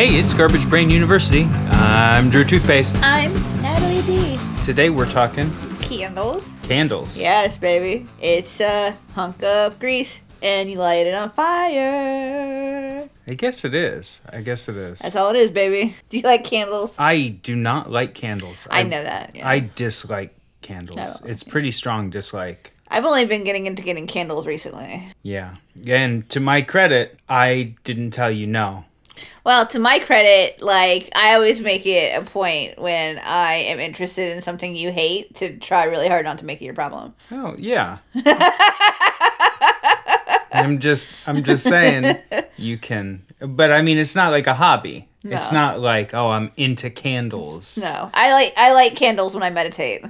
Hey, it's Garbage Brain University. I'm Drew Toothpaste. I'm Natalie Dee. Today we're talking Candles. candles. Yes, baby. It's a hunk of grease and you light it on fire. I guess it is. I guess it is. That's all it is, baby. Do you like candles? I do not like candles. I know that. Yeah. I dislike candles. I It's pretty strong dislike. I've only been getting into getting candles recently. Yeah. And to my credit, I didn't tell you no. Well, to my credit, like I always make it a point when I am interested in something you hate to try really hard not to make it your problem. Oh, yeah. I'm just I'm just saying you can but I mean it's not like a hobby. It's not like, oh, I'm into candles. No, I like I like candles when I meditate,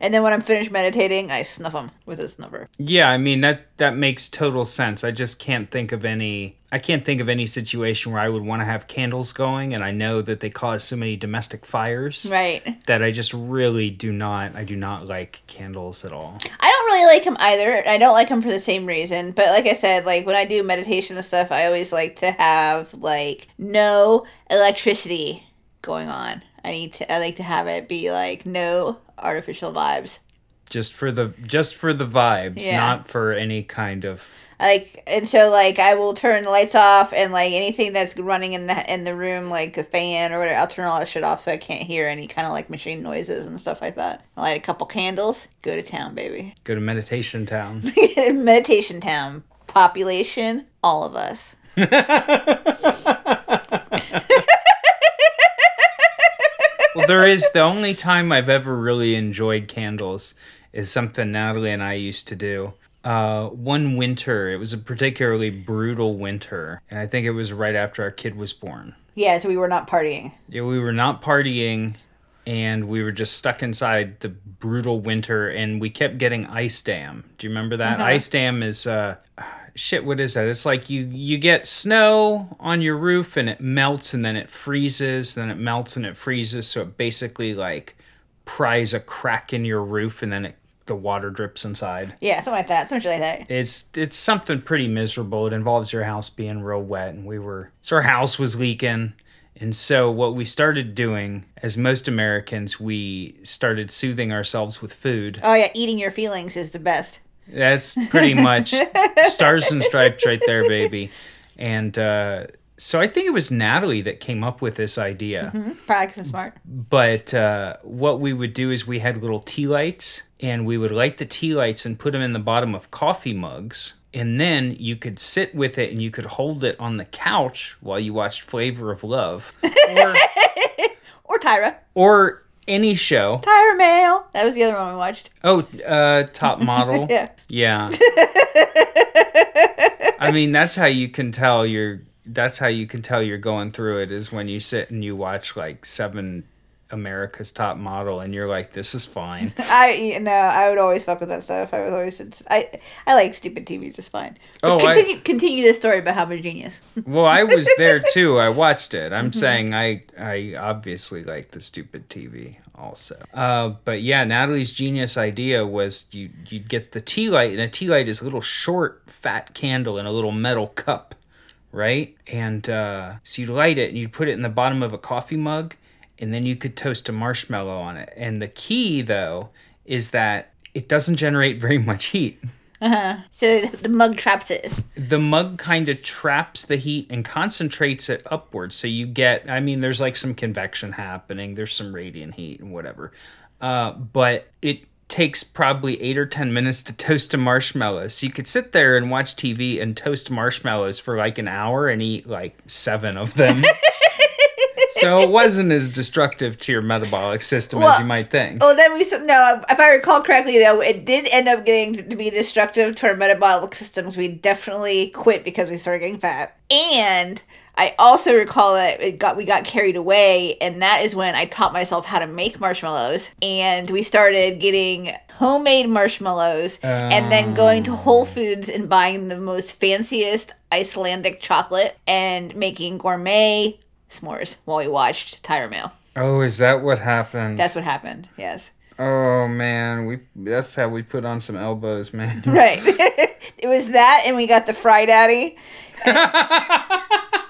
and then when I'm finished meditating, I snuff them with a snuffer. Yeah, I mean that that makes total sense. I just can't think of any I can't think of any situation where I would want to have candles going and I know that they cause so many domestic fires Right. that I just really do not I do not like candles at all. I don't really like them either. I don't like them for the same reason. But like I said, like when I do meditation and stuff, I always like to have like no electricity going on. I need to. I like to have it be like no artificial vibes. Just for the just for the vibes, Yeah. not for any kind of Like and so like I will turn the lights off and like anything that's running in the in the room like the fan or whatever I'll turn all that shit off so I can't hear any kind of like machine noises and stuff like that. I'll light a couple candles, go to town, baby. go to meditation town. Meditation town population, all of us. well, there is the only time I've ever really enjoyed candles is something Natalie and I used to do. Uh, one winter, it was a particularly brutal winter, and I think it was right after our kid was born. Yeah, so we were not partying. Yeah, we were not partying, and we were just stuck inside the brutal winter, and we kept getting ice dam. Do you remember that? Ice dam is uh, shit. What is that? It's like you you get snow on your roof, and it melts, and then it freezes, then it melts, and it freezes. So it basically like pries a crack in your roof, and then it the water drips inside. Yeah, something like that. Something like that. It's it's something pretty miserable. It involves your house being real wet, and we were so our house was leaking, and so what we started doing, as most Americans, we started soothing ourselves with food. Oh yeah, eating your feelings is the best. That's pretty much stars and stripes right there, baby. And uh, so I think it was Natalie that came up with this idea. Probably 'cause I'm smart. But uh, what we would do is we had little tea lights, and we would light the tea lights and put them in the bottom of coffee mugs. And then you could sit with it and you could hold it on the couch while you watched Flavor of Love or, Or Tyra. or any show. Tyra Mail. That was the other one we watched. Oh, uh, Top Model. Yeah. Yeah. I mean, that's how you can tell you're. That's how you can tell you're going through it is when you sit and you watch like seven America's Top Model and you're like, this is fine. I you know I would always fuck with that stuff. I was always I I like stupid TV just fine. But Oh, I- continue continue this story about how I'm a genius. Well, I was there too. I watched it. I'm saying I I obviously like the stupid TV also. Uh, but yeah, Natalie's genius idea was you you'd get the tea light, and a tea light is a little short, fat candle in a little metal cup, right? And uh, so you'd light it, and you'd put it in the bottom of a coffee mug, and then you could toast a marshmallow on it. And the key, though, is that it doesn't generate very much heat. Uh-huh. So the mug traps it. the mug kind of traps the heat and concentrates it upwards. So you get, I mean, there's like some convection happening, there's some radiant heat and whatever. Uh, but it takes probably eight or 10 minutes to toast a marshmallow. So you could sit there and watch TV and toast marshmallows for like an hour and eat like seven of them. so it wasn't as destructive to your metabolic system as you might think. Oh, then we no. If I recall correctly, though, it did end up getting to be destructive to our metabolic systems. We definitely quit because we started getting fat, and I also recall that it got we got carried away, and that is when I taught myself how to make marshmallows, and we started getting homemade marshmallows, and then going to Whole oh. Foods and buying the most fanciest Icelandic chocolate and making gourmet s'mores while we watched Tyra Mail. Oh, is that what happened? That's what happened. Yes. Oh man, we that's how we put on some elbows, man. Right. it was that, and we got the Fry Daddy. and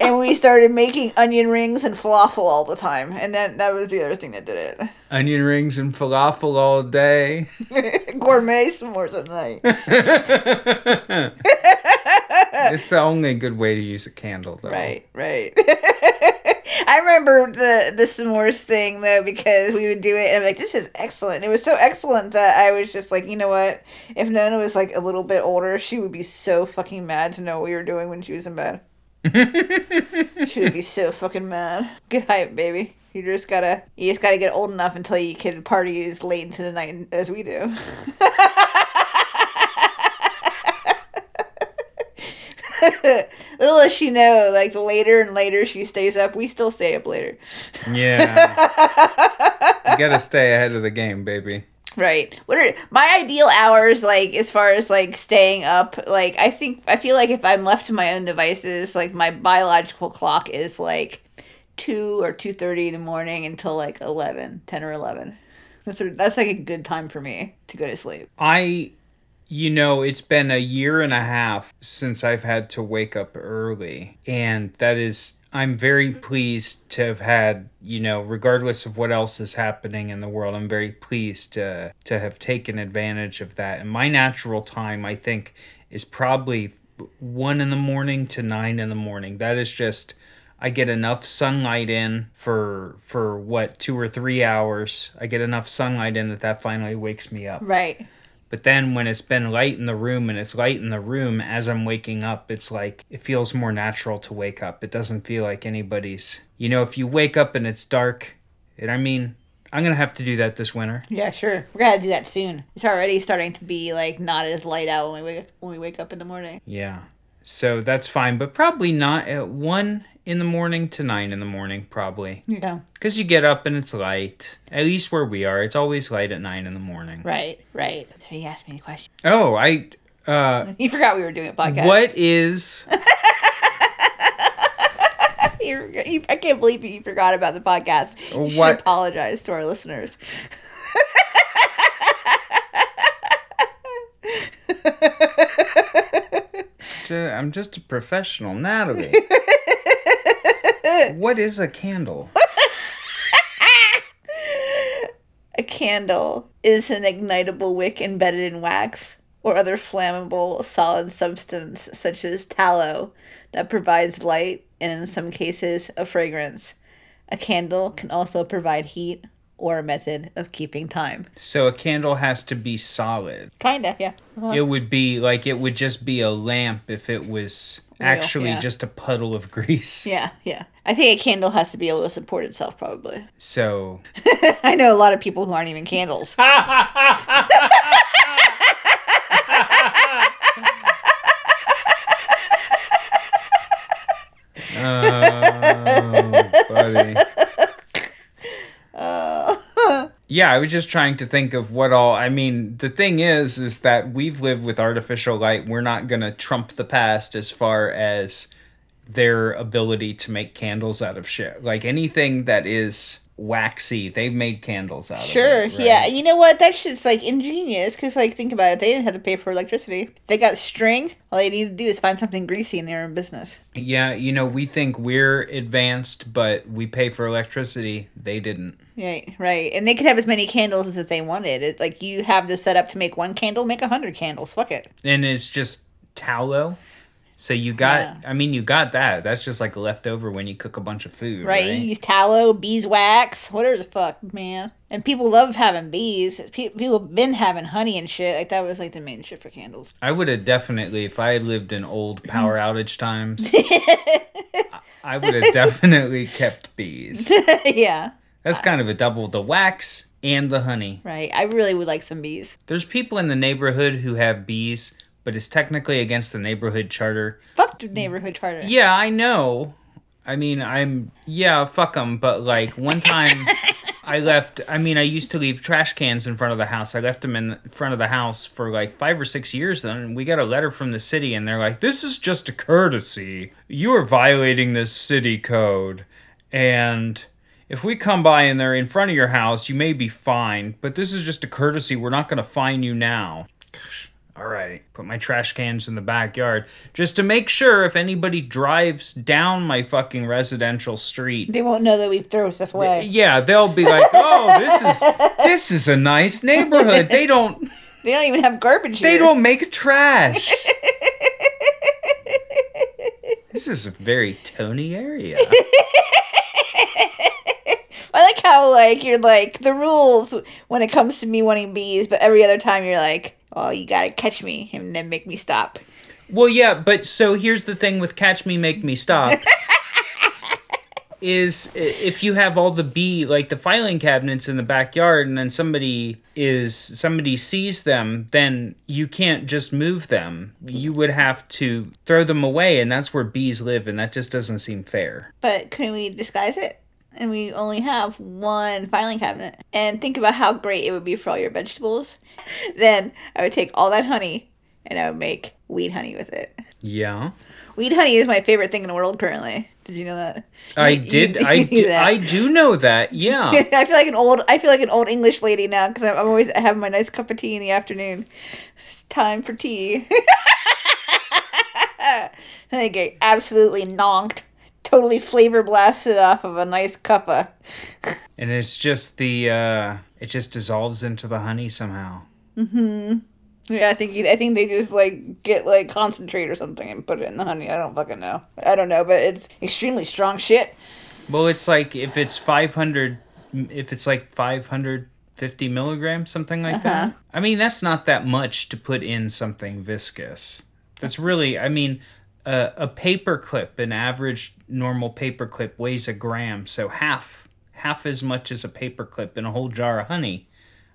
we we started making onion rings and falafel all the time, and then that was the other thing that did it. Onion rings and falafel all day. Gourmet s'mores at night. it's the only good way to use a candle, though. Right, right. I remember the the s'mores thing though because we would do it and I'm like, this is excellent. It was so excellent that I was just like, you know what? If Nona was like a little bit older, she would be so fucking mad to know what we were doing when she was in bed. she would be so fucking mad. Good hype, baby. You just gotta you just gotta get old enough until you can party as late into the night as we do. Little does she know, like the later and later she stays up, we still stay up later. Yeah. you gotta stay ahead of the game, baby. Right. What are my ideal hours like as far as like staying up? Like I think I feel like if I'm left to my own devices, like my biological clock is like 2 or 2:30 in the morning until like 11, 10 or 11. That's that's like a good time for me to go to sleep. I you know, it's been a year and a half since I've had to wake up early, and that is I'm very pleased to have had, you know, regardless of what else is happening in the world, I'm very pleased to to have taken advantage of that. And my natural time, I think, is probably one in the morning to nine in the morning. That is just I get enough sunlight in for for what two or three hours. I get enough sunlight in that that finally wakes me up. Right. But then when it's been light in the room and it's light in the room as I'm waking up, it's like it feels more natural to wake up. It doesn't feel like anybody's. You know, if you wake up and it's dark, and I mean, I'm gonna have to do that this winter. Yeah, sure. We're gonna do that soon. It's already starting to be like not as light out when we wake when we wake up in the morning. Yeah. So that's fine, but probably not at one in the morning to nine in the morning, probably. Yeah. Because you get up and it's light. At least where we are, it's always light at nine in the morning. Right, right. So you asked me a question. Oh, I. Uh, You forgot we were doing a podcast. what is. You, you, I can't believe you forgot about the podcast. You should What- apologize to our listeners. I'm just a professional, Natalie. what is a candle? A candle is an ignitable wick embedded in wax or other flammable solid substance such as tallow that provides light and in some cases a fragrance. A candle can also provide heat or a method of keeping time. So a candle has to be solid. Kinda, yeah. Uh-huh. It would be like it would just be a lamp if it was actually yeah. just a puddle of grease. Yeah, yeah. I think a candle has to be able to support itself, probably. So I know a lot of people who aren't even candles. Oh, buddy. Uh, Yeah, I was just trying to think of what all. I mean, the thing is, is that we've lived with artificial light. We're not gonna trump the past as far as their ability to make candles out of shit. Like anything that is waxy, they've made candles out Sure, of it. yeah. You know what? That shit's like ingenious because, like, think about it. They didn't have to pay for electricity. They got string. All they need to do is find something greasy in their own business. Yeah, you know, we think we're advanced, but we pay for electricity. They didn't. Right, right. And they could have as many candles as if they wanted. It, like, you have this set up to make one candle, make a hundred candles. Fuck it. And it's just tallow. So you got, Yeah. I mean, you got that. That's just like leftover when you cook a bunch of food, Right? right? You use tallow, beeswax, whatever the fuck, man. And people love having bees. People have been having honey and shit. Like, that was like the main shit for candles. I would have definitely, if I had lived in old power outage times, I- I would have definitely kept bees. yeah, That's uh, kind of a double the wax and the honey. right. I really would like some bees. There's people in the neighborhood who have bees, but it's technically against the neighborhood charter. Fuck the neighborhood charter. Yeah, I know. I mean, I'm yeah, fuck them. But like one time, I left. I mean, I used to leave trash cans in front of the house. I left them in front of the house for like five or six years. Then we got a letter from the city, and they're like, "This is just a courtesy. You are violating this city code, and." If we come by and they're in front of your house, you may be fined, but this is just a courtesy. We're not going to fine you now. All right, put my trash cans in the backyard just to make sure if anybody drives down my fucking residential street. They won't know that we've thrown stuff away. Yeah, they'll be like, "Oh, this is this is a nice neighborhood. They don't They don't even have garbage they here. don't make trash." This is a very Tony area. I like how like you're like the rules when it comes to me wanting bees, but every other time you're like, oh, you gotta catch me and then make me stop. Well, yeah, but so here's the thing with Catch Me, Make Me Stop. is if you have all the bee like the filing cabinets in the backyard and then somebody is somebody sees them then you can't just move them you would have to throw them away and that's where bees live and that just doesn't seem fair But can we disguise it? And we only have one filing cabinet. And think about how great it would be for all your vegetables. Then I would take all that honey and I would make weed honey with it. yeah Weed honey is my favorite thing in the world currently. Did you know that? i You- you- did you i knew do, that. i do know that yeah I feel like an old I feel like an old English lady now because I'm always having my nice cup of tea in the afternoon. It's time for tea. and I get absolutely nonked, totally flavor blasted off of a nice cuppa. and it's just the uh it just dissolves into the honey somehow Mm-hmm. Yeah, I think I think they just like get like concentrate or something and put it in the honey. I don't fucking know. I don't know, but it's extremely strong shit. Well, it's like if it's 500, if it's like 550 milligrams, something like that. I mean, that's not that much to put in something viscous. That's really, I mean, a, a paper clip, an average normal paper clip weighs a gram, so half, half as much as a paper clip in a whole jar of honey.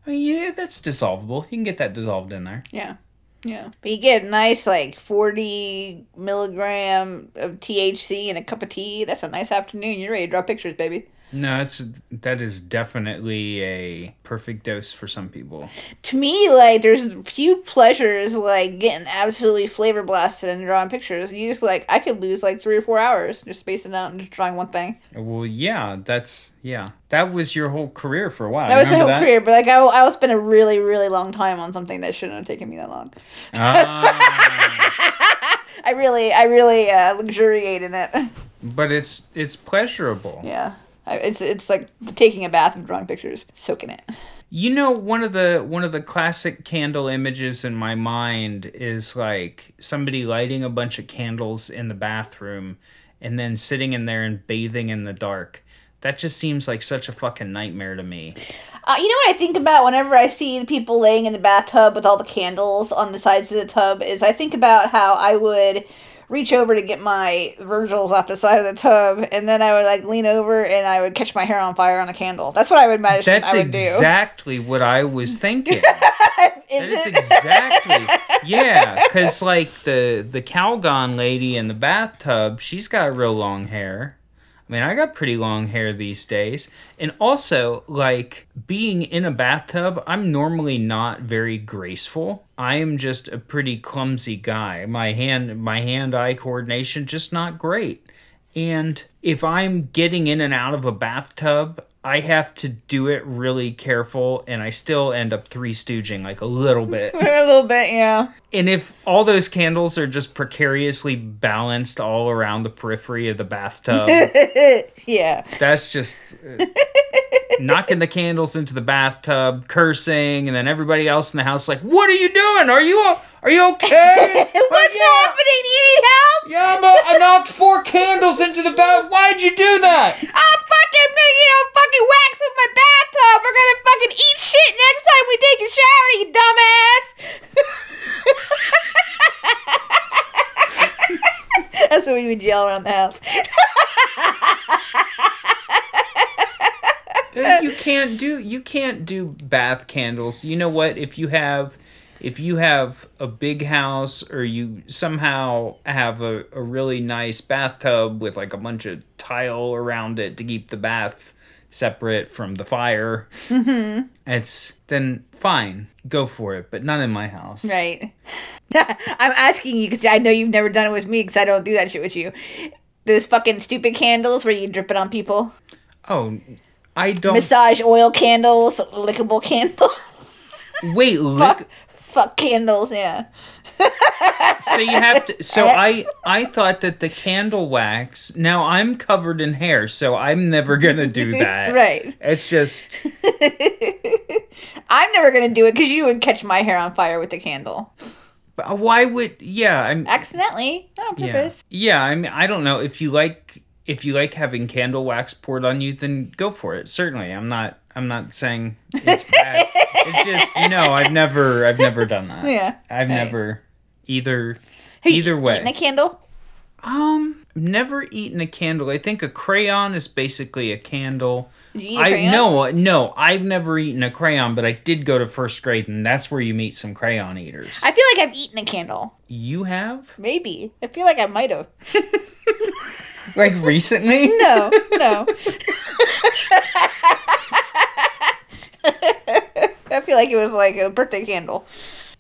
I mean, yeah, that's dissolvable. You can get that dissolved in there. Yeah. Yeah. But you get a nice like 40 milligram of THC in a cup of tea. That's a nice afternoon. You're ready to draw pictures, baby. No, it's that is definitely a perfect dose for some people. To me, like, there's few pleasures like getting absolutely flavor blasted and drawing pictures. You just like, I could lose like three or four hours just spacing out and just drawing one thing. Well, yeah, that's yeah. That was your whole career for a while. That was my whole that? career, but like, I I spend a really, really long time on something that shouldn't have taken me that long. Ah, I really, I really uh, luxuriate in it. but it's it's pleasurable. yeah. It's it's like taking a bath and drawing pictures, soaking it. You know, one of the one of the classic candle images in my mind is like somebody lighting a bunch of candles in the bathroom and then sitting in there and bathing in the dark. That just seems like such a fucking nightmare to me. Uh, you know what I think about whenever I see the people laying in the bathtub with all the candles on the sides of the tub is I think about how I would reach over to get my Virgils off the side of the tub, and then I would like lean over and I would catch my hair on fire on a candle. That's what I would imagine That's I would exactly what I was thinking. do. That Is is exactly yeah, because like the the Calgon lady in the bathtub, she's got real long hair. I mean, I got pretty long hair these days, and also like being in a bathtub, I'm normally not very graceful. I am just a pretty clumsy guy. My hand my hand eye coordination just not great. And if I'm getting in and out of a bathtub, I have to do it really careful, and I still end up three stooging like a little bit. a little bit, yeah. and if all those candles are just precariously balanced all around the periphery of the bathtub, yeah. that's just uh, knocking the candles into the bathtub, cursing, and then everybody else in the house like, "What are you doing? Are you o- are you okay? What's yeah. happening? You need help? Yeah, but I knocked four candles into the bath. Why'd you do that? I'm fucking, you know, fucking wax up my bathtub. We're gonna fucking eat shit next time we take a shower, you dumbass. That's what we would yell around the house. You can't do you can't do bath candles. You know what? If you have if you have a big house or you somehow have a, a really nice bathtub with like a bunch of tile around it to keep the bath separate from the fire, mm-hmm. it's then fine, go for it. But not in my house. Right. I'm asking you because I know you've never done it with me because I don't do that shit with you. Those fucking stupid candles where you drip it on people. Oh, I don't. Massage oil candles, lickable candles. wait, lick, Fuck candles, yeah. so you have to so i i thought that the candle wax now i'm covered in hair so i'm never gonna do that Right. it's just I'm never gonna do it because you would catch my hair on fire with the candle. But uh, why would yeah i'm Accidentally, not on yeah purpose. yeah i mean i don't know if you like if you like having candle wax poured on you then go for it certainly i'm not i'm not saying it's bad it's just no i've never i've never done that Yeah. i've Right. never either Have you either way Eaten a candle? Um, never eaten a candle. I think a crayon is basically a candle. I you eat a I crayon? no, no, I've never eaten a crayon, but I did go to first grade, and that's where you meet some crayon eaters. I feel like I've eaten a candle. you have Maybe. I feel like I might have. like recently? No, no. I feel like it was like a birthday candle.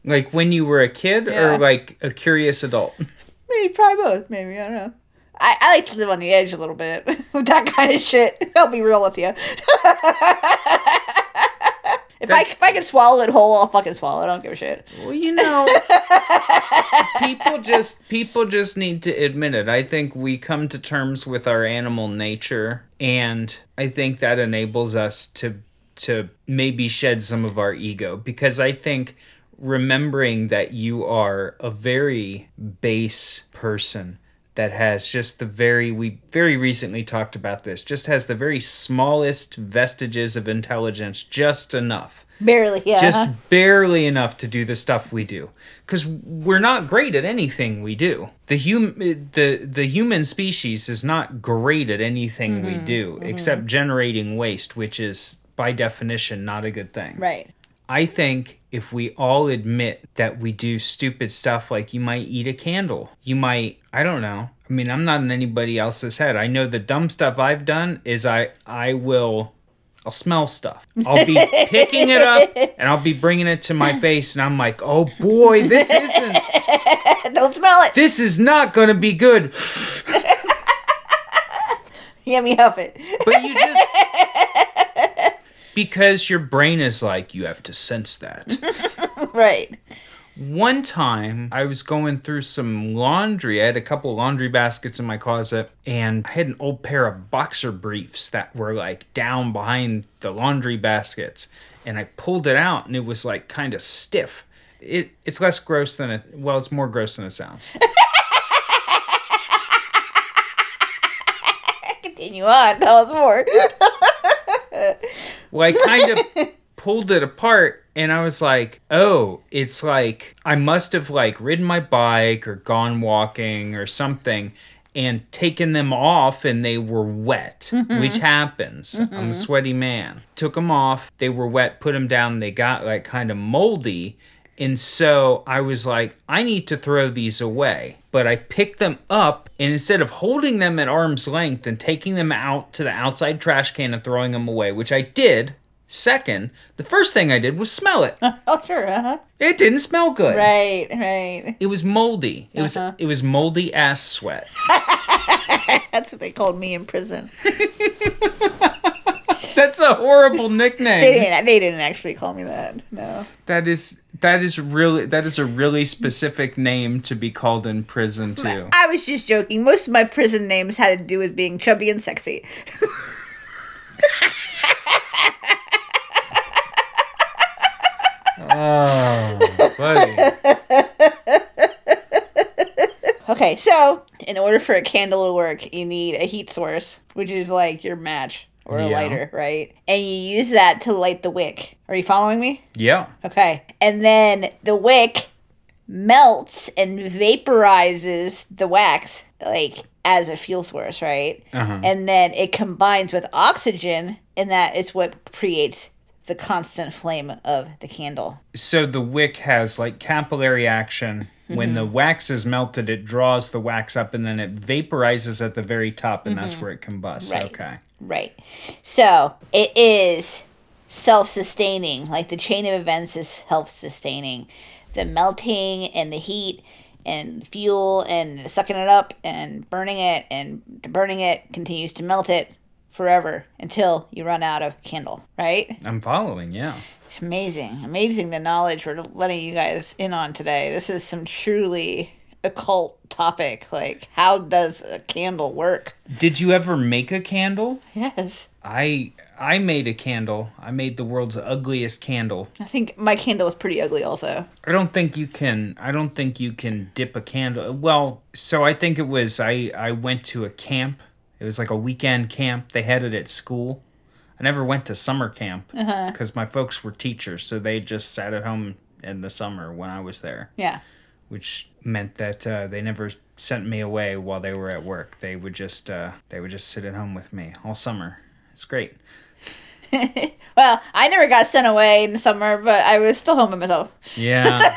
like when you were a kid, Yeah. or like a curious adult? Maybe probably both. Maybe I don't know. I, I like to live on the edge a little bit with that kind of shit. I'll be real with you. if I if I can swallow it whole, I'll fucking swallow it. I don't give a shit. Well, you know, people just people just need to admit it. I think we come to terms with our animal nature, and I think that enables us to to maybe shed some of our ego because I think remembering that you are a very base person that has just the very we very recently talked about this just has the very smallest vestiges of intelligence just enough. Barely, yeah. just barely enough to do the stuff we do. Because we're not great at anything we do. The hum the the human species is not great at anything we mm-hmm, do mm-hmm. except generating waste which is by definition not a good thing right. i think if we all admit that we do stupid stuff like you might eat a candle you might i don't know i mean i'm not in anybody else's head i know the dumb stuff i've done is i i will I'll smell stuff. I'll be picking it up and I'll be bringing it to my face, and I'm like, "Oh boy, this isn't. Don't smell it. This is not going to be good." Yummy huff it. But you just because your brain is like, you have to sense that. right. One time, I was going through some laundry. I had a couple laundry baskets in my closet, and I had an old pair of boxer briefs that were like down behind the laundry baskets. And I pulled it out, and it was like kind of stiff. It it's less gross than it. Well, it's more gross than it sounds. Continue on. Tell us more. Well, I kind of pulled it apart and I was like, oh, it's like I must have like ridden my bike or gone walking or something and taken them off and they were wet, mm-hmm. which happens. I'm a mm-hmm. sweaty man. Took them off, they were wet, put them down, they got like kind of moldy. And so I was like, I need to throw these away. But I picked them up, and instead of holding them at arm's length and taking them out to the outside trash can and throwing them away, which I did, second, the first thing I did was smell it. oh, sure. Uh-huh. It didn't smell good. Right, right. It was moldy. It was Uh-huh. it was moldy ass sweat. That's what they called me in prison. That's a horrible nickname. They didn't. They didn't actually call me that. No. That is that is really that is a really specific name to be called in prison too. I was just joking. Most of my prison names had to do with being chubby and sexy. Oh, buddy. Okay, so in order for a candle to work, you need a heat source, which is like your match or a Yeah. lighter, right? And you use that to light the wick. Are you following me? Yeah. Okay. And then the wick melts and vaporizes the wax, like as a fuel source, right? Uh-huh. And then it combines with oxygen, and that is what creates the constant flame of the candle. So the wick has like capillary action. When the wax is melted, it draws the wax up and then it vaporizes at the very top, and that's where it combusts. Right. Okay. Right. So it is self sustaining. Like the chain of events is self sustaining. The melting and the heat and fuel and sucking it up and burning it and burning it continues to melt it forever until you run out of candle. Right? I'm following. Yeah. It's amazing. Amazing the knowledge we're letting you guys in on today. This is some truly occult topic. Like, how does a candle work? Did you ever make a candle? Yes. I I made a candle. I made the world's ugliest candle. I think my candle is pretty ugly also. I don't think you can I don't think you can dip a candle. Well, so I think it was I I went to a camp. It was like a weekend camp. They had it at school. I never went to summer camp uh-huh. because my folks were teachers, so they just sat at home in the summer when I was there, Yeah. Which meant that uh, they never sent me away while they were at work. They would just uh, they would just sit at home with me all summer. It's great. Well, I never got sent away in the summer, but I was still home by myself. Yeah.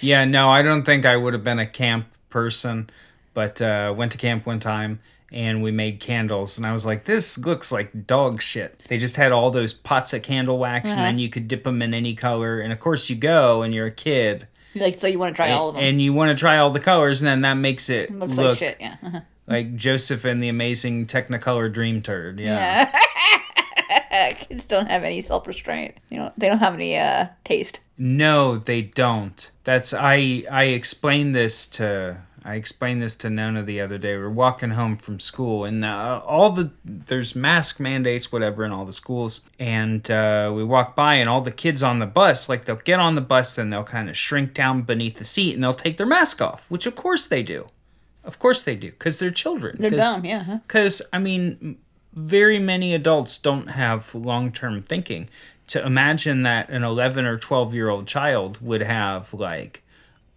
yeah, no, I don't think I would have been a camp person, but uh, went to camp one time and we made candles and I was like, this looks like dog shit. They just had all those pots of candle wax and then you could dip them in any color. And of course, you go and you're a kid Like, so you want to try all of them? and you want to try all the colors, and then that makes it Looks look like shit. Yeah. Uh-huh. like Joseph and the Amazing Technicolor Dream Turd. Yeah. Yeah. Kids don't have any self restraint. You know, they don't have any uh taste. No, they don't. That's I I explained this to I explained this to Nona the other day. We're walking home from school, and uh, all the there's mask mandates, whatever, in all the schools. And uh, we walk by, and all the kids on the bus, like they'll get on the bus, and they'll kind of shrink down beneath the seat, and they'll take their mask off, which of course they do. Of course they do, because they're children. They're 'Cause- dumb. Yeah. Huh? because I mean, very many adults don't have long term thinking. To imagine that an 11 or 12 year old child would have like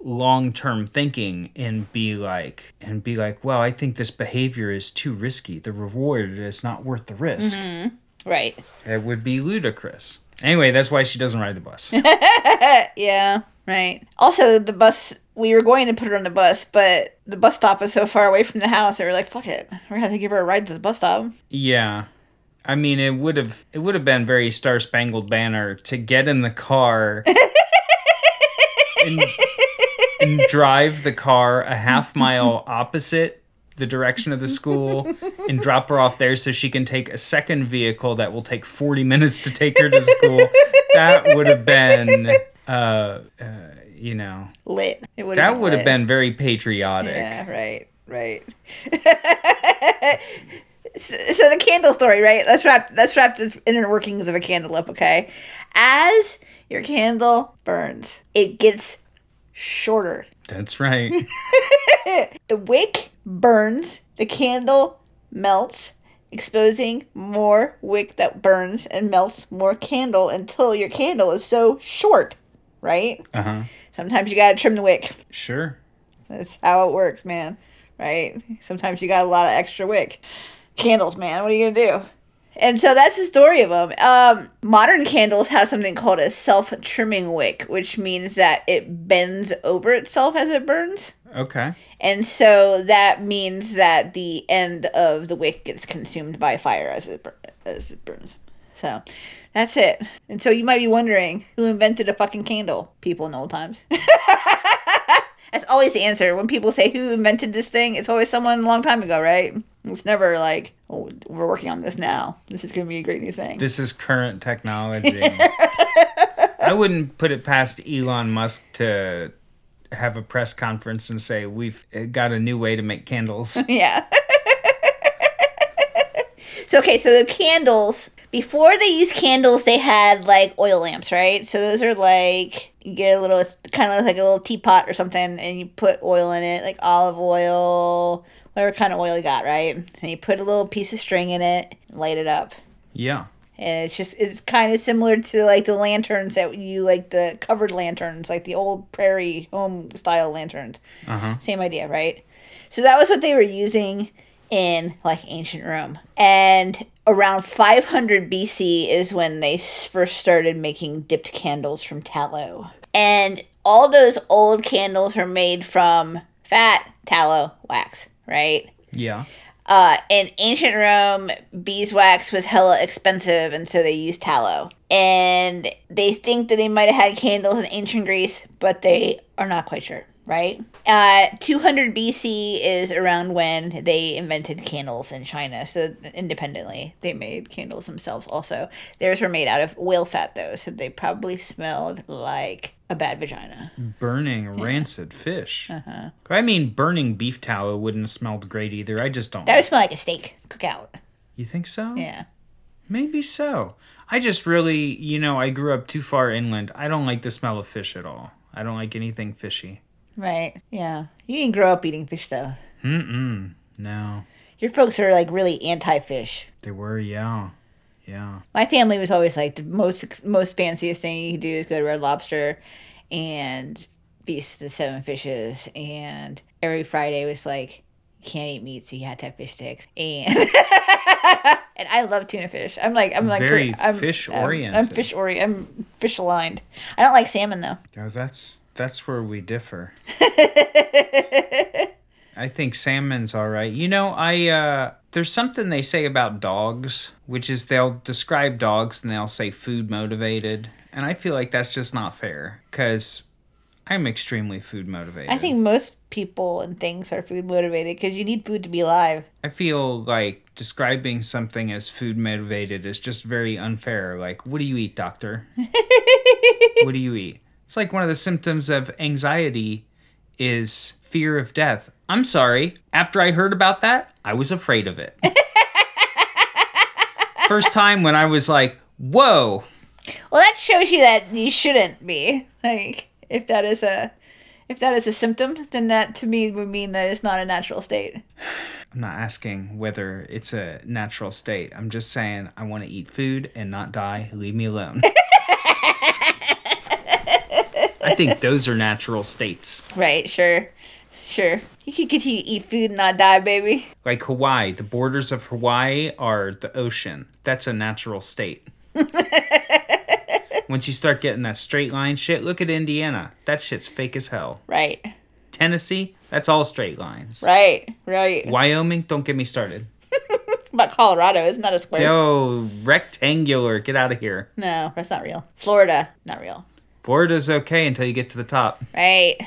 long term thinking and be like, and be like, well, I think this behavior is too risky. The reward is not worth the risk. Mm-hmm. Right. It would be ludicrous. Anyway, that's why she doesn't ride the bus. Yeah. Right. Also, the bus. We were going to put her on the bus, but the bus stop is so far away from the house. They were like, "Fuck it, we're gonna have to give her a ride to the bus stop." Yeah. I mean, it would have it would have been very Star Spangled Banner to get in the car and drive the car a half mile opposite the direction of the school and drop her off there so she can take a second vehicle that will take 40 minutes to take her to school. that would have been uh, uh you know, Lit. It would. that would have been very patriotic. Yeah. Right. Right. so, so the candle story, right? Let's wrap. Let's wrap this inner workings of a candle up, okay? As your candle burns, it gets shorter. That's right. The wick burns, the candle melts, exposing more wick that burns and melts more candle until your candle is so short, right? Uh-huh. Sometimes you gotta trim the wick. Sure. That's how it works, man. Right? Sometimes you got a lot of extra wick. Candles, man. What are you gonna do? And so that's the story of them. Um, modern candles have something called a self trimming wick, which means that it bends over itself as it burns. Okay. And so that means that the end of the wick gets consumed by fire as it as it burns. So that's it. And so you might be wondering who invented a fucking candle? People in old times. that's always the answer when people say who invented this thing. It's always someone a long time ago, right? It's never like oh, we're working on this now. This is gonna be a great new thing. This is current technology. I wouldn't put it past Elon Musk to have a press conference and say we've eh, got a new way to make candles. Yeah. so okay, so the candles before they used candles, they had like oil lamps, right? So those are like you get a little, kind of like a little teapot or something, and you put oil in it, like olive oil, whatever kind of oil you got, right? And you put a little piece of string in it, and light it up. yeah. And it's just it's kind of similar to like the lanterns that you like the covered lanterns, like the old prairie home style lanterns. Uh-huh. Same idea, right? So that was what they were using in like ancient Rome. And around 500 BC is when they first started making dipped candles from tallow. And all those old candles are made from fat tallow wax, right? Yeah. Uh, in ancient Rome, beeswax was hella expensive, and so they used tallow. And they think that they might have had candles in ancient Greece, but they are not quite sure, right? Uh, 200 BC is around when they invented candles in China. So independently, they made candles themselves also. Theirs were made out of whale fat, though, so they probably smelled like a bad vagina. Burning rancid fish. Uh-huh. I mean, burning beef tallow wouldn't have smelled great either. I just don't. That would smell like a steak cookout. You think so? Yeah. Maybe so. I just really, you know, I grew up too far inland. I don't like the smell of fish at all. I don't like anything fishy. Right. Yeah. You didn't grow up eating fish though. Mm-mm. No. Your folks are like really anti-fish. They were, yeah. Yeah. My family was always like the most most fanciest thing you could do is go to Red Lobster and feast the seven fishes and every Friday was like you can't eat meat so you had to have fish sticks and and I love tuna fish. I'm like I'm like Very I'm, fish I'm- oriented. I'm, fish ori I'm fish aligned. I don't like salmon though. Guys, that's that's where we differ. I think salmon's all right. You know, I uh there's something they say about dogs, which is they'll describe dogs and they'll say food motivated, and I feel like that's just not fair cuz I'm extremely food motivated. I think most people and things are food motivated because you need food to be alive. I feel like describing something as food motivated is just very unfair. Like, what do you eat, doctor? what do you eat? It's like one of the symptoms of anxiety is fear of death. I'm sorry. After I heard about that, I was afraid of it. First time when I was like, whoa, Well, that shows you that you shouldn't be. Like, if that is a, if that is a symptom, then that to me would mean that it's not a natural state. I'm not asking whether it's a natural state. I'm just saying I want to eat food and not die. Leave me alone. I think those are natural states. Right? Sure, sure. You can continue to eat food and not die, baby. Like Hawaii, the borders of Hawaii are the ocean. That's a natural state. Once you start getting that straight line shit, look at Indiana. That shit's fake as hell. Right. Tennessee, that's all straight lines. Right. Right. Wyoming, don't get me started. But Colorado is not a square. Yo, rectangular, get out of here. No, that's not real. Florida, not real. Florida's okay until you get to the top. Right.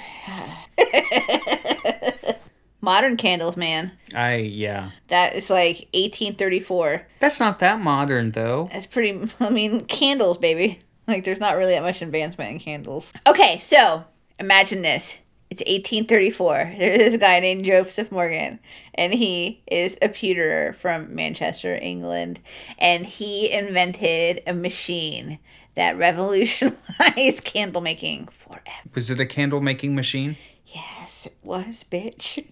Modern candles, man. I yeah. That is like 1834. That's not that modern though. That's pretty. I mean, candles, baby. Like, there's not really that much advancement in candles. Okay, so imagine this. It's 1834. There's this guy named Joseph Morgan, and he is a pewterer from Manchester, England, and he invented a machine that revolutionized candle making forever. Was it a candle making machine? Yes, it was, bitch.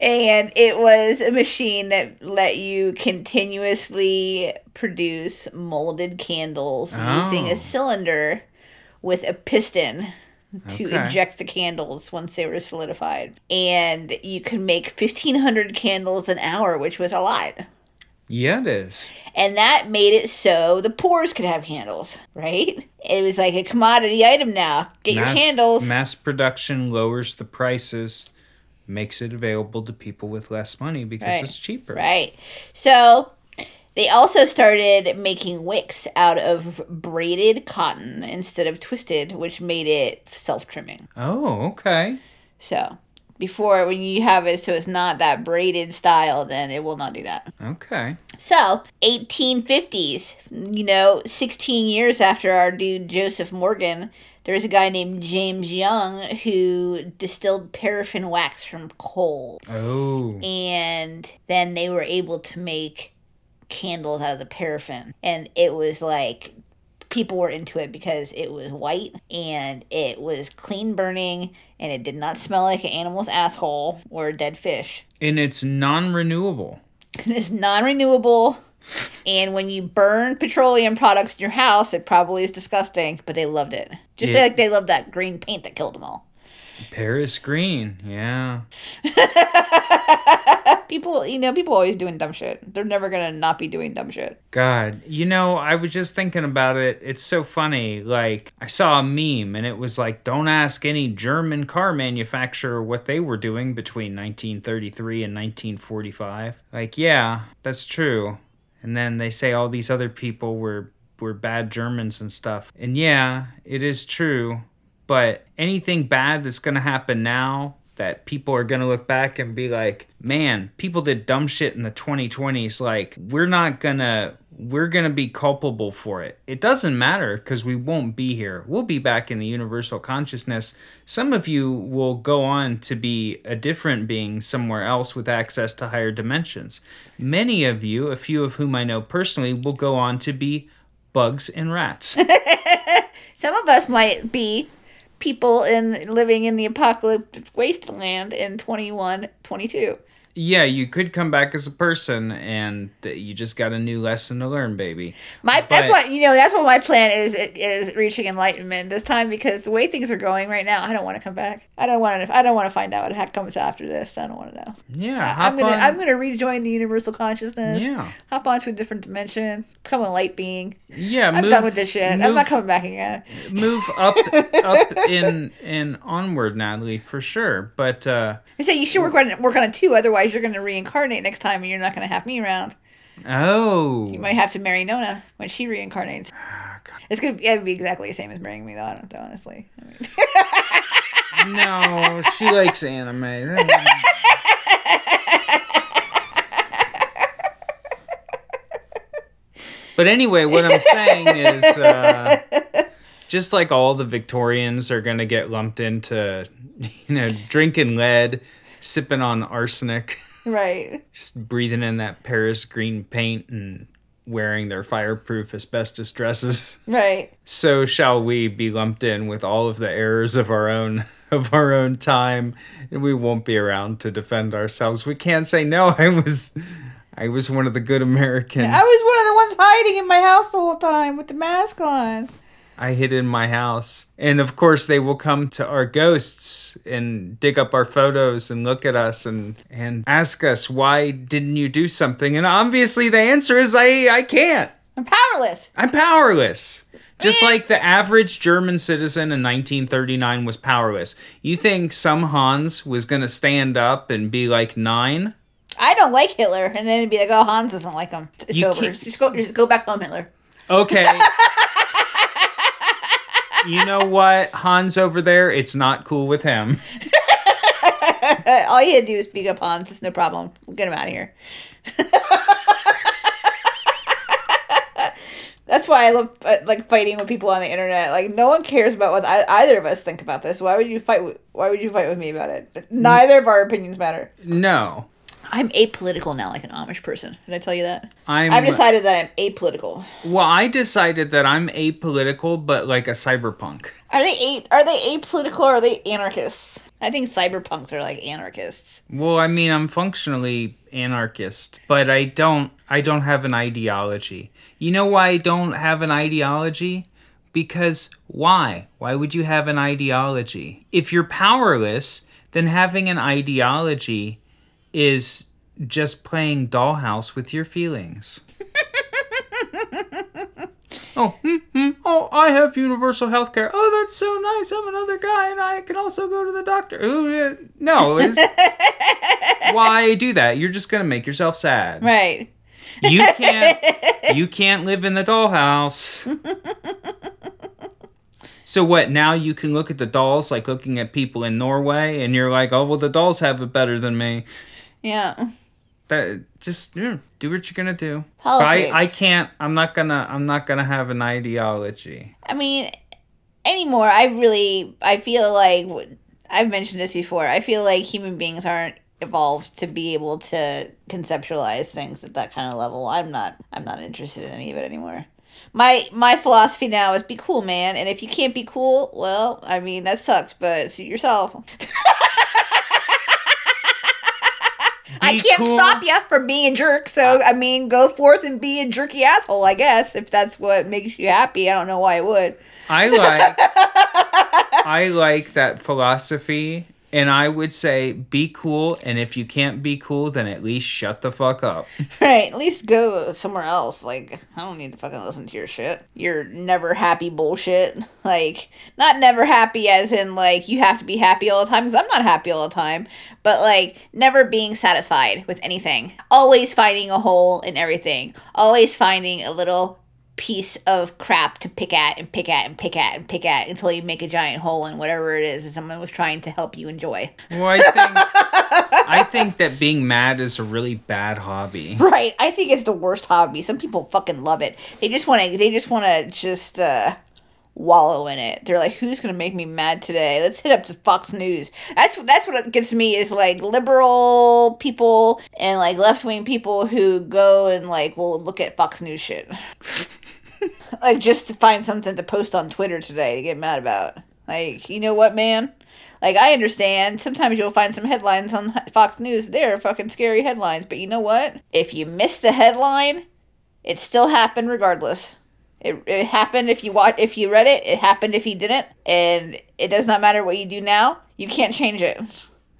and it was a machine that let you continuously produce molded candles oh. using Oh. a cylinder with a piston to Okay. eject the candles once they were solidified. And you could make 1500 candles an hour, which was a lot. Yeah, it is. And that made it so the poors could have candles, right? It was like a commodity item now. Get your candles. Mass production lowers the prices, makes it available to people with less money because Right. it's cheaper. Right. So they also started making wicks out of braided cotton instead of twisted, which made it self trimming. Oh, okay. So before, when you have it so it's not that braided style, then it will not do that. Okay. So, 1850s, you know, 16 years after our dude Joseph Morgan, there's a guy named James Young who distilled paraffin wax from coal. Oh. And then they were able to make candles out of the paraffin. And it was like people were into it because it was white and it was clean burning and it did not smell like an animal's asshole or a dead fish. And it's non renewable. It's non renewable. And when you burn petroleum products in your house, it probably is disgusting, but they loved it. Just Yeah. like they loved that green paint that killed them all. Paris green. Yeah. People, you know, people always doing dumb shit. They're never gonna not be doing dumb shit. God, you know, I was just thinking about it. It's so funny. Like, I saw a meme and it was like, don't ask any German car manufacturer what they were doing between 1933 and 1945. Like, yeah, that's true. And then they say all these other people were we're bad Germans and stuff. And yeah, it is true. But anything bad that's gonna happen now that people are gonna look back and be like, man, people did dumb shit in the 2020s. Like, we're not gonna we're going to be culpable for it. It doesn't matter because we won't be here. We'll be back in the universal consciousness. Some of you will go on to be a different being somewhere else with access to higher dimensions. Many of you, a few of whom I know personally, will go on to be bugs and rats. Some of us might be people in living in the apocalyptic wasteland in 21 22 yeah, you could come back as a person, and you just got a new lesson to learn, baby. My but, that's what you know. That's what my plan is is reaching enlightenment this time because the way things are going right now, I don't want to come back. I don't want to. I don't want to find out what comes after this. I don't want to know. Yeah, I, am gonna on. I'm gonna rejoin the universal consciousness. Yeah, hop onto a different dimension, become a light being. Yeah, I'm move, done with this shit. Move, I'm not coming back again. Move up, up in in onward, Natalie, for sure. But uh I say you should work on work on it too. Otherwise, you're going to reincarnate next time, and you're not going to have me around. Oh. You might have to marry Nona when she reincarnates. it's gonna be, it'd be exactly the same as marrying me, though. I don't know, honestly. I mean. no, she likes anime. but anyway, what I'm saying is, uh, just like all the Victorians are gonna get lumped into you know, drinking lead, sipping on arsenic. Right. Just breathing in that Paris green paint and wearing their fireproof asbestos dresses. Right. So shall we be lumped in with all of the errors of our own of our own time and we won't be around to defend ourselves. We can't say no, I was I was one of the good Americans. I was one of the ones hiding in my house the whole time with the mask on. I hid in my house. And of course, they will come to our ghosts and dig up our photos and look at us and, and ask us, why didn't you do something? And obviously, the answer is, I, I can't. I'm powerless. I'm powerless. Just eh. like the average German citizen in 1939 was powerless. You think some Hans was going to stand up and be like nein? I don't like Hitler, and then it'd be like, "Oh, Hans doesn't like him. It's you over. Just go, just go back home, Hitler." Okay. you know what? Hans over there, it's not cool with him. All you had to do is speak up, Hans. It's no problem. We'll get him out of here. That's why I love uh, like fighting with people on the internet. Like no one cares about what I, either of us think about this. Why would you fight? With, why would you fight with me about it? Neither of our opinions matter. No. I'm apolitical now, like an Amish person. Did I tell you that? I'm, I've decided that I'm apolitical. Well, I decided that I'm apolitical, but like a cyberpunk. Are they a- Are they apolitical or are they anarchists? I think cyberpunks are like anarchists. Well, I mean, I'm functionally anarchist, but I don't. I don't have an ideology. You know why I don't have an ideology? Because why? Why would you have an ideology? If you're powerless, then having an ideology is just playing dollhouse with your feelings. oh, mm, mm, oh, I have universal health care. Oh, that's so nice. I'm another guy and I can also go to the doctor. Ooh, no, why do that? You're just going to make yourself sad. Right. You can't you can't live in the dollhouse. So what? Now you can look at the dolls like looking at people in Norway, and you're like, oh well, the dolls have it better than me. Yeah. That just yeah, do what you're gonna do. Politics. I I can't. I'm not gonna. I'm not gonna have an ideology. I mean, anymore. I really. I feel like I've mentioned this before. I feel like human beings aren't evolved to be able to conceptualize things at that kind of level. I'm not. I'm not interested in any of it anymore my my philosophy now is be cool, man. And if you can't be cool, well, I mean that sucks, but suit yourself. I can't cool. stop you from being a jerk. So ah. I mean, go forth and be a jerky asshole. I guess if that's what makes you happy. I don't know why it would. I like I like that philosophy and I would say be cool, and if you can't be cool, then at least shut the fuck up. Right, at least go somewhere else. Like, I don't need to fucking listen to your shit. Your never happy bullshit. Like, not never happy as in, like, you have to be happy all the time, because I'm not happy all the time, but, like, never being satisfied with anything. Always finding a hole in everything. Always finding a little piece of crap to pick at and pick at and pick at and pick at until you make a giant hole in whatever it is that someone was trying to help you enjoy. Well, I think I think that being mad is a really bad hobby. Right. I think it's the worst hobby. Some people fucking love it. They just want to. They just want to just uh, wallow in it. They're like, "Who's gonna make me mad today? Let's hit up the Fox News." That's that's what gets me is like liberal people and like left wing people who go and like will look at Fox News shit, like just to find something to post on Twitter today to get mad about. Like, you know what, man? Like, I understand. Sometimes you'll find some headlines on Fox News. They're fucking scary headlines. But you know what? If you miss the headline, it still happened regardless. It, it happened if you watch if you read it. It happened if you didn't, and it does not matter what you do now. You can't change it.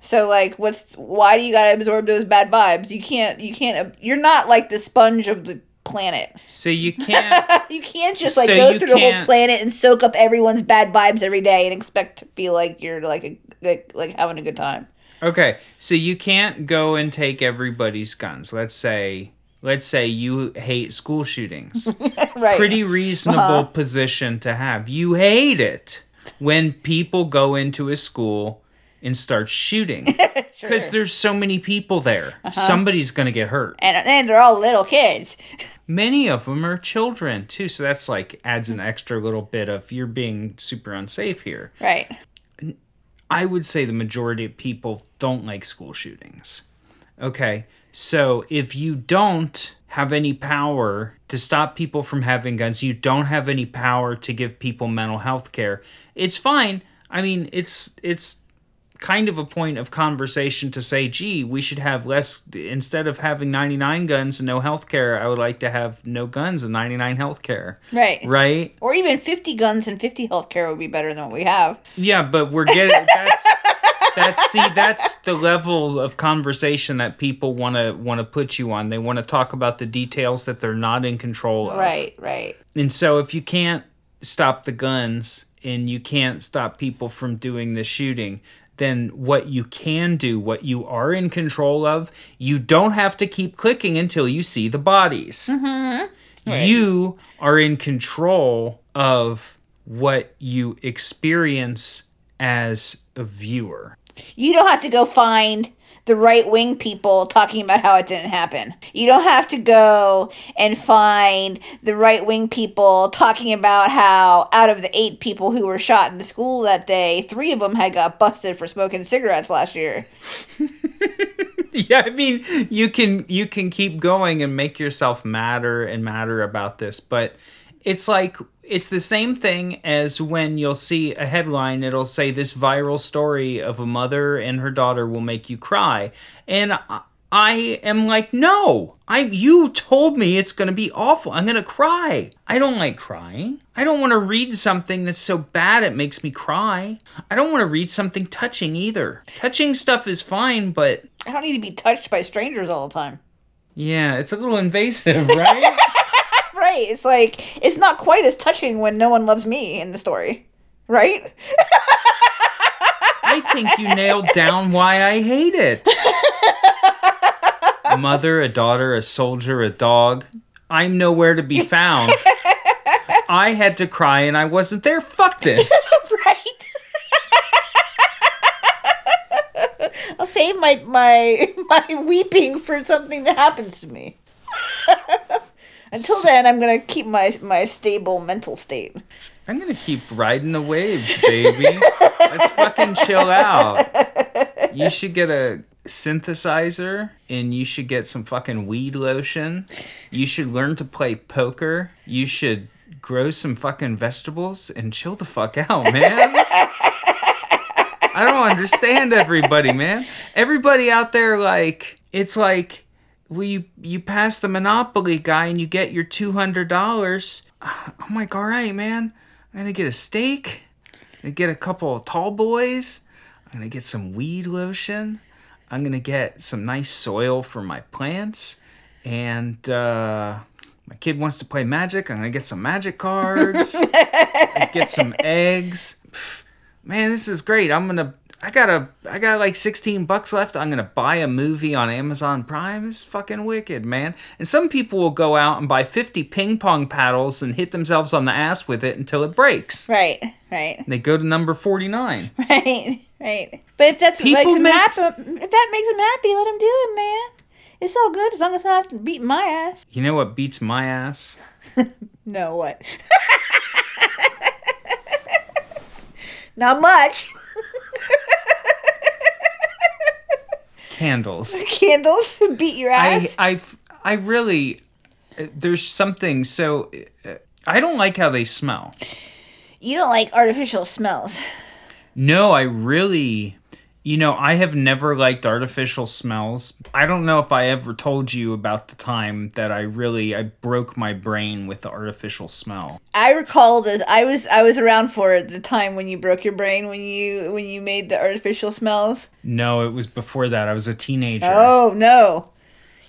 So like, what's why do you gotta absorb those bad vibes? You can't. You can't. You're not like the sponge of the planet. So you can't you can't just like So go through the whole planet and soak up everyone's bad vibes every day and expect to feel like you're like a like, like having a good time. Okay, so you can't go and take everybody's guns. Let's say let's say you hate school shootings. Right. Pretty reasonable uh-huh. position to have. You hate it when people go into a school and start shooting because Sure. there's so many people there. Uh-huh. Somebody's going to get hurt. and and they're all little kids. Many of them are children too, so that's like adds an extra little bit of you're being super unsafe here. Right. I would say the majority of people don't like school shootings. Okay, so if you don't have any power to stop people from having guns, you don't have any power to give people mental health care. It's fine. I mean, it's it's kind of a point of conversation to say, gee, we should have less instead of having 99 guns and no health care, I would like to have no guns and 99 health care. Right. Right? Or even 50 guns and 50 health care would be better than what we have. Yeah, but we're getting that's that's see that's the level of conversation that people want to want to put you on. They want to talk about the details that they're not in control of. Right, right. And so if you can't stop the guns and you can't stop people from doing the shooting, then what you can do, what you are in control of, you don't have to keep clicking until you see the bodies. Mm-hmm. You are in control of what you experience as a viewer. You don't have to go find the right wing people talking about how it didn't happen. You don't have to go and find the right wing people talking about how out of the eight people who were shot in the school that day, three of them had got busted for smoking cigarettes last year. yeah i mean you can you can keep going and make yourself matter and matter about this but it's like it's the same thing as when you'll see a headline it'll say this viral story of a mother and her daughter will make you cry. And I, am like no I you told me it's going to be awful. I'm going to cry. I don't like crying. I don't want to read something that's so bad it makes me cry. I don't want to read something touching either. Touching stuff is fine but I don't need to be touched by strangers all the time. yeah, it's a little invasive, right? Right. It's like it's not quite as touching when no one loves me in the story. Right? I think you nailed down why I hate it. A mother, a daughter, a soldier, a dog. I'm nowhere to be found. I had to cry and I wasn't there. Fuck this. right. I'll save my my my weeping for something that happens to me. Until then, I'm gonna keep my my stable mental state. I'm gonna keep riding the waves, baby. Let's fucking chill out. You should get a synthesizer and you should get some fucking weed lotion. You should learn to play poker. You should grow some fucking vegetables and chill the fuck out, man. I don't understand everybody, man. Everybody out there, like, it's like, well, you, you pass the Monopoly guy and you get your $200. I'm like, all right, man. I'm gonna get a steak. I'm gonna get a couple of tall boys. I'm gonna get some weed lotion. I'm gonna get some nice soil for my plants. And uh, my kid wants to play magic. I'm gonna get some magic cards. get some eggs. Pff, Man, this is great. I'm gonna I got a I got like 16 bucks left. I'm gonna buy a movie on Amazon Prime. It's fucking wicked, man. And some people will go out and buy 50 ping pong paddles and hit themselves on the ass with it until it breaks. Right, right, They go to number 49. right, right. But if that's People makes make- happy, if that makes them happy, let them do it, man. It's all good as long as it's not beating my ass. You know what beats my ass? No, what? not much. Candles. Candles beat your ass. I I I really uh, there's something so uh, I don't like how they smell. you don't like artificial smells. No, I really you know, I have never liked artificial smells. I don't know if I ever told you about the time that I really I broke my brain with the artificial smell. I recall this. I was I was around for it the time when you broke your brain when you when you made the artificial smells. No, it was before that. I was a teenager. Oh no,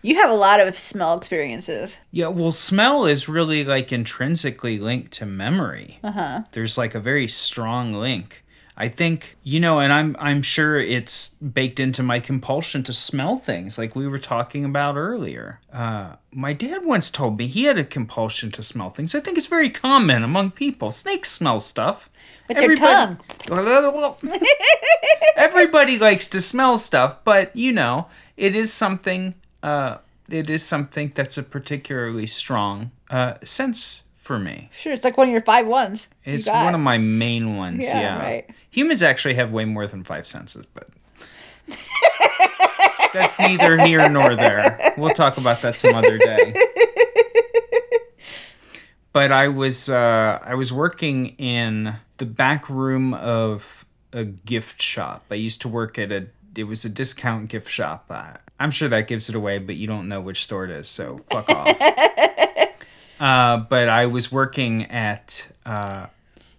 you have a lot of smell experiences. Yeah, well, smell is really like intrinsically linked to memory. Uh-huh. There's like a very strong link. I think, you know, and I'm I'm sure it's baked into my compulsion to smell things like we were talking about earlier. Uh, my dad once told me he had a compulsion to smell things. I think it's very common among people. Snakes smell stuff. With their tongue. Everybody likes to smell stuff, but you know, it is something. Uh, it is something that's a particularly strong uh, sense for me. Sure, it's like one of your five ones. It's one of my main ones. Yeah, Yeah, right. Humans actually have way more than five senses, but that's neither here nor there. We'll talk about that some other day. But I was uh, I was working in the back room of a gift shop. I used to work at a it was a discount gift shop. Uh, I'm sure that gives it away, but you don't know which store it is, so fuck off. Uh, but I was working at uh,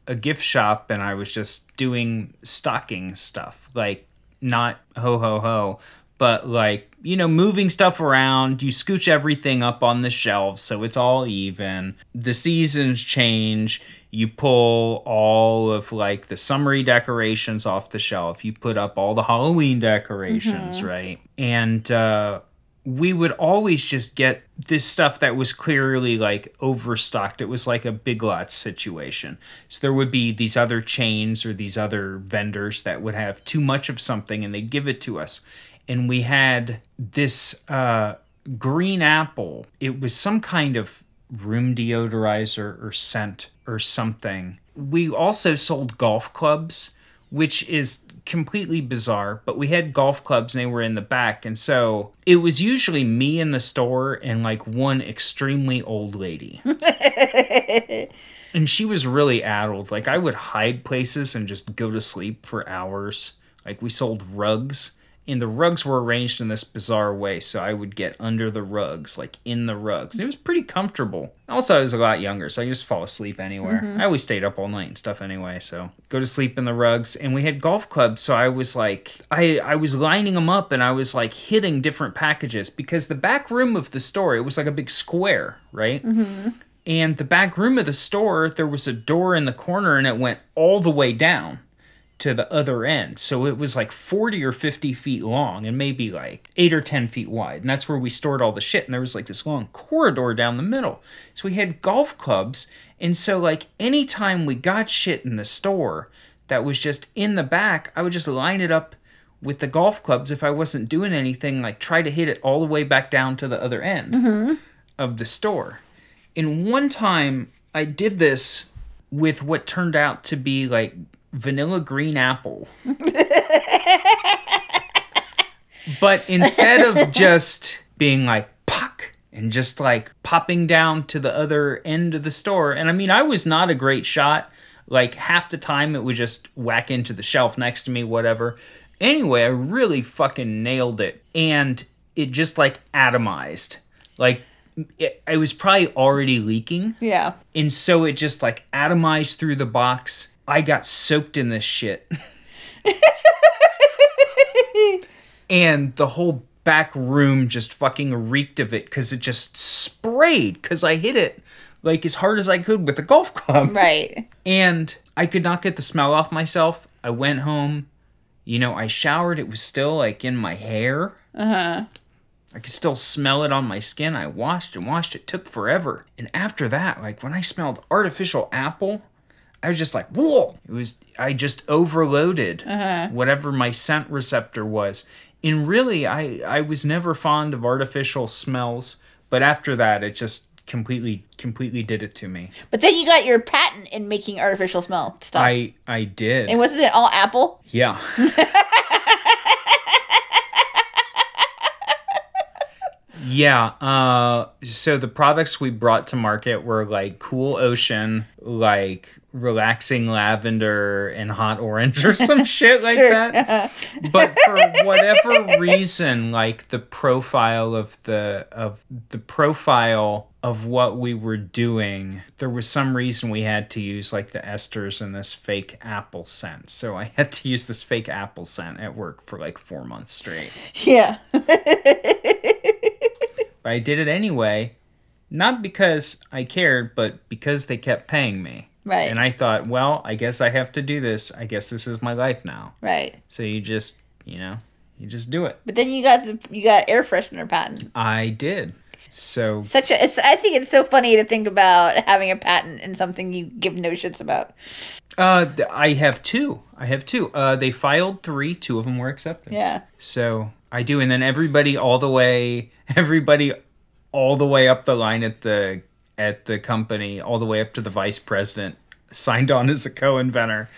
a gift shop and I was just doing stocking stuff, like not ho ho ho, but like, you know, moving stuff around. You scooch everything up on the shelves so it's all even. The seasons change. You pull all of like the summery decorations off the shelf. You put up all the Halloween decorations, right? And, uh, we would always just get this stuff that was clearly like overstocked. It was like a big lots situation. So there would be these other chains or these other vendors that would have too much of something and they'd give it to us. And we had this uh, green apple. It was some kind of room deodorizer or scent or something. We also sold golf clubs, which is completely bizarre, but we had golf clubs and they were in the back. And so it was usually me in the store and like one extremely old lady. and she was really addled. Like I would hide places and just go to sleep for hours. Like we sold rugs and the rugs were arranged in this bizarre way so i would get under the rugs like in the rugs. It was pretty comfortable. Also i was a lot younger so i just fall asleep anywhere. Mm-hmm. I always stayed up all night and stuff anyway so go to sleep in the rugs. And we had golf clubs so i was like i i was lining them up and i was like hitting different packages because the back room of the store it was like a big square right? Mm-hmm. And the back room of the store there was a door in the corner and it went all the way down to the other end. So it was like 40 or 50 feet long and maybe like 8 or 10 feet wide. And that's where we stored all the shit. And there was like this long corridor down the middle. So we had golf clubs. And so, like, anytime we got shit in the store that was just in the back, I would just line it up with the golf clubs if I wasn't doing anything, like try to hit it all the way back down to the other end of the store. And one time I did this with what turned out to be like vanilla green apple. but instead of just being like puck and just like popping down to the other end of the store, and I mean, I was not a great shot. Like half the time it would just whack into the shelf next to me, whatever. Anyway, I really fucking nailed it. And it just like atomized. Like, it, I was probably already leaking. Yeah. And so it just like atomized through the box. I got soaked in this shit. and the whole back room just fucking reeked of it because it just sprayed because I hit it like as hard as I could with a golf club. Right. And I could not get the smell off myself. I went home you know, I showered, it was still like in my hair. Uh huh. I could still smell it on my skin. I washed and washed. It took forever. And after that, like when I smelled artificial apple, I was just like, whoa! It was, I just overloaded uh-huh. whatever my scent receptor was. And really, I, I was never fond of artificial smells. But after that, it just completely, completely did it to me. But then you got your patent in making artificial smell stuff. I, I did. and wasn't it all apple? Yeah. yeah. Uh, so the products we brought to market were like Cool Ocean, like relaxing lavender and hot orange or some shit like Sure. that. But for whatever reason, like the profile of the of the profile of what we were doing, there was some reason we had to use like the esters in this fake apple scent. So I had to use this fake apple scent at work for like four months straight. yeah. But I did it anyway, not because I cared, but because they kept paying me. Right. And I thought, well, I guess I have to do this. I guess this is my life now. right. So you just, you know, you just do it. But then you got the you got air freshener patent. I did. So Such a. It's, I think it's so funny to think about having a patent in something you give no shits about. uh, I have two. I have two. Uh, they filed three. Two of them were accepted. Yeah. So I do, and then everybody all the way, everybody all the way up the line at the at the company, all the way up to the vice president, signed on as a co-inventor.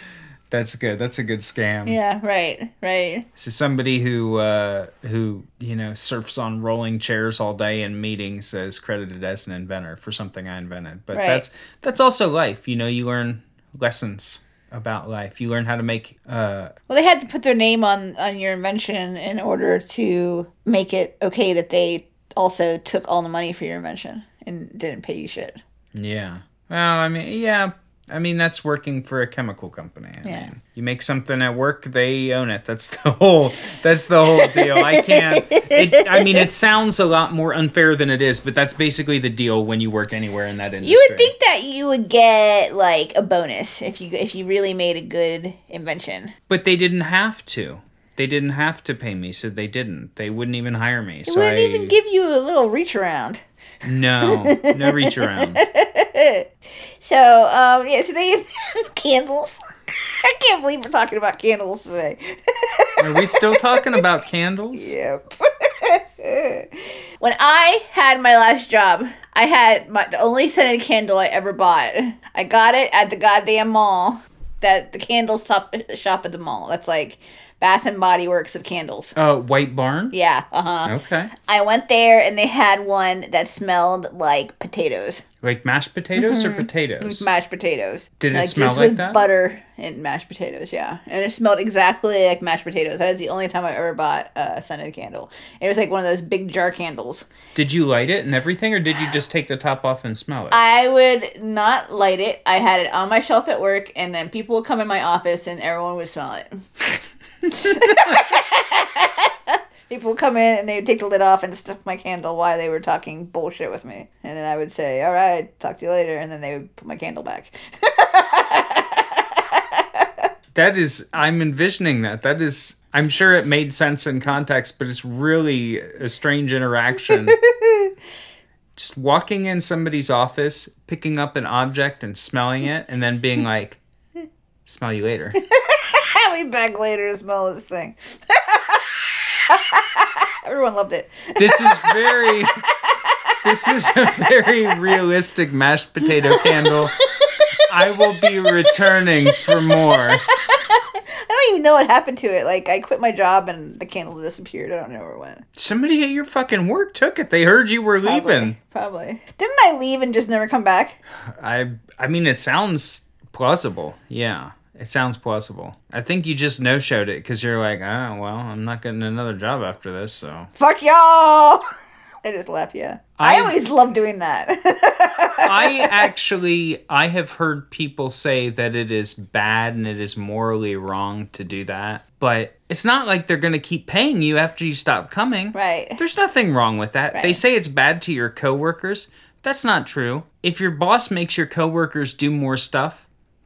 That's good. That's a good scam. Yeah. Right. Right. So somebody who uh, who you know surfs on rolling chairs all day in meetings is credited as an inventor for something I invented. But Right. that's that's also life. You know, you learn lessons about life. You learn how to make uh, Well, they had to put their name on on your invention in order to make it okay that they also took all the money for your invention and didn't pay you shit. Yeah. Well, I mean, yeah. I mean, that's working for a chemical company. I Yeah. mean, you make something at work, they own it. That's the whole. That's the whole deal. I can't. It, I mean, it sounds a lot more unfair than it is, but that's basically the deal when you work anywhere in that industry. You would think that you would get like a bonus if you if you really made a good invention. but they didn't have to. They didn't have to pay me, so they didn't. They wouldn't even hire me. It So wouldn't I even give you a little reach around. No, no reach around. So um yeah, so they candles. I can't believe we're talking about candles today. Are we still talking about candles? Yep. when I had my last job, I had my the only scented candle I ever bought. I got it at the goddamn mall. That the candle shop shop at the mall. That's like Bath and Body Works of candles. Uh, White Barn. Yeah, uh huh. Okay. I went there and they had one that smelled like potatoes, Like mashed potatoes or potatoes? mashed potatoes. Did it like, smell just like with that? Butter and mashed potatoes, yeah. And it smelled exactly like mashed potatoes. That is the only time I ever bought a scented candle. It was like one of those big jar candles. Did you light it and everything, or did you just take the top off and smell it? I would not light it. I had it on my shelf at work, and then people would come in my office, and everyone would smell it. people would come in and they would take the lid off and stuff my candle while they were talking bullshit with me, and then I would say, "All right, talk to you later," and then they would put my candle back. that is, I'm envisioning that. That is, I'm sure it made sense in context, but it's really a strange interaction. just walking in somebody's office, picking up an object and smelling it, and then being like, smell you later. I'll be back later to smell this thing. Everyone loved it. This is very, this is a very realistic mashed potato candle. I will be returning for more. I don't even know what happened to it. Like I quit my job and the candle disappeared. I don't know where it went. Somebody at your fucking work took it. They heard you were leaving. Probably. Probably. Didn't I leave and just never come back? I I mean it sounds plausible. Yeah. It sounds plausible. I think you just no showed it because you're like, oh well, I'm not getting another job after this, so Fuck y'all! I just left, yeah. I, I- always love doing that. I actually I have heard people say that it is bad and it is morally wrong to do that. But it's not like they're gonna keep paying you after you stop coming. right. There's nothing wrong with that. They say it's bad to your coworkers. That's not true. If your boss makes your coworkers do more stuff,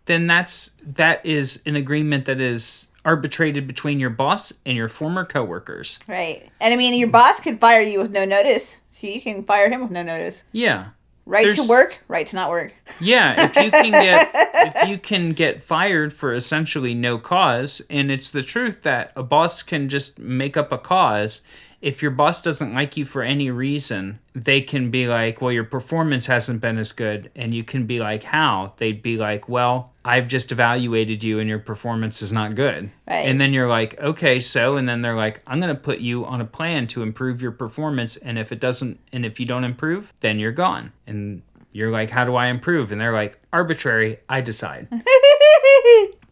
then that's that is an agreement that is arbitrated between your boss and your former coworkers. Right. And I mean, your boss could fire you with no notice, so you can fire him with no notice. Yeah. Right to work, right to not work. Yeah, if you can get if you can get fired for essentially no cause, and it's the truth that a boss can just make up a cause. If your boss doesn't like you for any reason, they can be like, "Well, your performance hasn't been as good," and you can be like, "How?" They'd be like, "Well, I've just evaluated you, and your performance is not good." Right. And then you're like, "Okay, so," and then they're like, "I'm going to put you on a plan to improve your performance, and if it doesn't, and if you don't improve, then you're gone." And you're like, how do I improve? And they're like, arbitrary, I decide.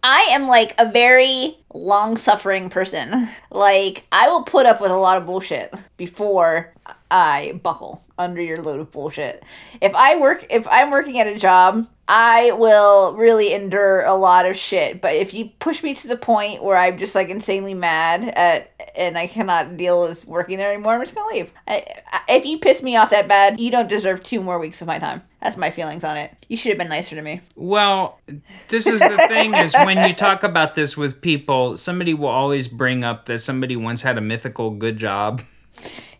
I am like a very long suffering person. Like, I will put up with a lot of bullshit before I buckle under your load of bullshit. If I work, if I'm working at a job, I will really endure a lot of shit. But if you push me to the point where I'm just like insanely mad at, and I cannot deal with working there anymore, I'm just gonna leave. I, I, if you piss me off that bad, you don't deserve two more weeks of my time. That's my feelings on it. You should have been nicer to me. Well, this is the thing is when you talk about this with people, somebody will always bring up that somebody once had a mythical good job.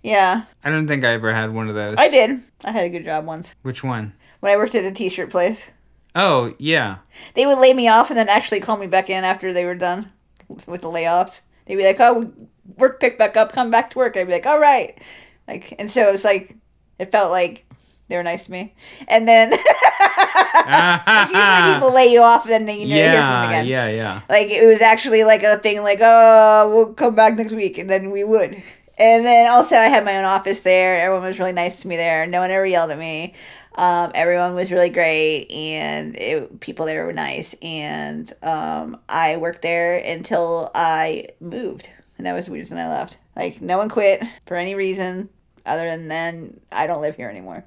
Yeah, I don't think I ever had one of those. I did. I had a good job once. Which one? when I worked at the t-shirt place. Oh, yeah. They would lay me off and then actually call me back in after they were done with the layoffs. They'd be like, "Oh, work picked back up, come back to work." I'd be like, "All right," like, and so it was like, it felt like they were nice to me. And then usually people lay you off and then they, you know hear from them yeah, again. yeah, yeah. Like it was actually like a thing, like, "Oh, we'll come back next week," and then we would. And then also, I had my own office there. Everyone was really nice to me there. No one ever yelled at me. Um, everyone was really great, and it, people there were nice. And um, I worked there until I moved, and that was the reason I left. Like no one quit for any reason other than then I don't live here anymore.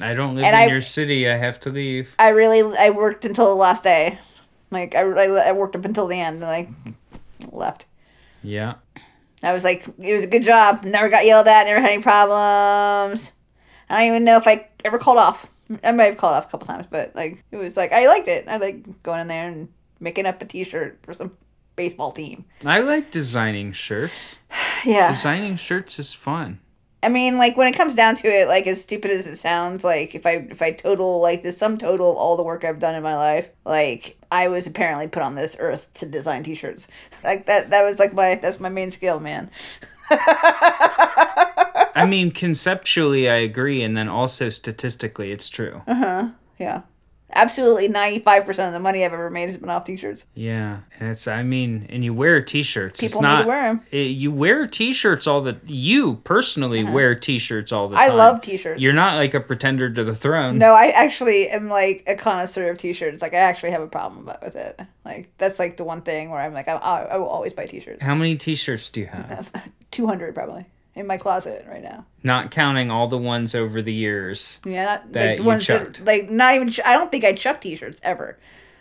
I don't live And in I- your city. I have to leave. I really I worked until the last day. Like I, I, I worked up until the end, and I left. Yeah. I was like, it was a good job. Never got yelled at. Never had any problems. I don't even know if I ever called off. I might have called off a couple times, but like it was like I liked it. I like going in there and making up a T-shirt for some baseball team. I like designing shirts. Yeah, Designing shirts is fun. I mean, like when it comes down to it, like as stupid as it sounds, like if I if I total like the sum total of all the work I've done in my life, like I was apparently put on this earth to design T-shirts. Like that that was like my that's my main skill, man. I mean, conceptually, I agree, and then also statistically, it's true. Uh huh. Yeah. Absolutely 95% of the money I've ever made has been off t-shirts. Yeah, and it's. I mean, and you wear t-shirts. it's People need not, to wear 'em. it- you wear t-shirts all the. You personally wear t-shirts all the Uh-huh. I love t-shirts. You're not like a pretender to the throne. No, I actually am like a connoisseur of t-shirts. Like I actually have a problem with it. Like that's like the one thing where I'm like I, I will always buy t-shirts. How many t-shirts do you have? 200 probably in my closet right now. Not counting all the ones over the years. Yeah, not That like the you ones chucked. that like not even. I don't think I chuck t-shirts ever.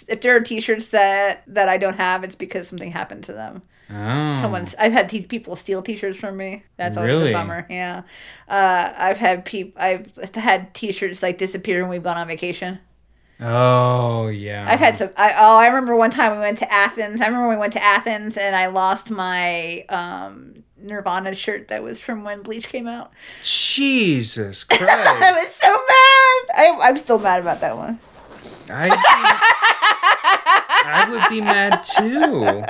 If there are t-shirts that that I don't have, it's because something happened to them. Oh. Someone's. I've had t- people steal T-shirts from me. That's always Really? a bummer. Yeah. Uh, I've had peop. I've had T-shirts like disappear when we've gone on vacation. Oh yeah. I've had some. I, oh, I remember one time we went to Athens. I remember we went to Athens and I lost my um, Nirvana shirt that was from when Bleach came out. Jesus I was so mad. I, I'm still mad about that one. Be, I would be mad too.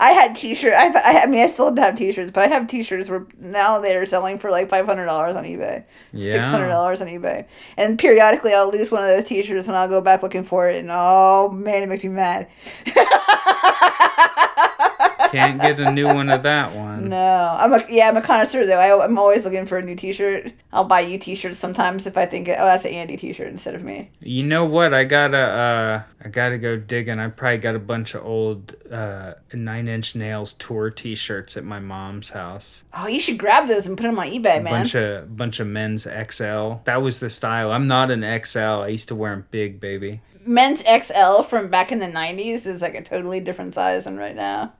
I had T-shirt. I, I, I mean, I still have T-shirts, but I have T-shirts where now they're selling for like five hundred dollars on eBay, Yeah. six hundred dollars on eBay, and periodically I'll lose one of those T-shirts and I'll go back looking for it, and oh man, it makes me mad. Can't get a new one of that one. No, I'm a yeah, I'm a connoisseur though. I, I'm always looking for a new T-shirt. I'll buy you T-shirts sometimes if I think oh that's an Andy T-shirt instead of me. You know what? I gotta uh I gotta go digging. I probably got a bunch of old uh Nine Inch Nails tour T-shirts at my mom's house. Oh, you should grab those and put them on eBay, man. Bunch of bunch of men's XL. That was the style. I'm not an XL. I used to wear them big, baby. Men's XL from back in the '90s is like a totally different size than right now.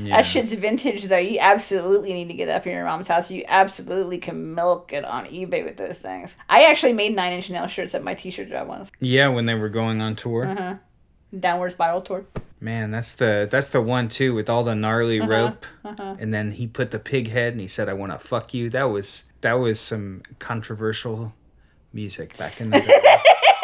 Yeah. That shit's vintage though. You absolutely need to get that from your mom's house. You absolutely can milk it on eBay with those things. I actually made nine inch nail shirts at my t-shirt job once. yeah, when they were going on tour. Uh-huh. Downward Spiral tour. Man, that's the that's the one too with all the gnarly Uh-huh, rope, and then he put the pig head and he said, "I want to fuck you." That was that was some controversial music back in the day.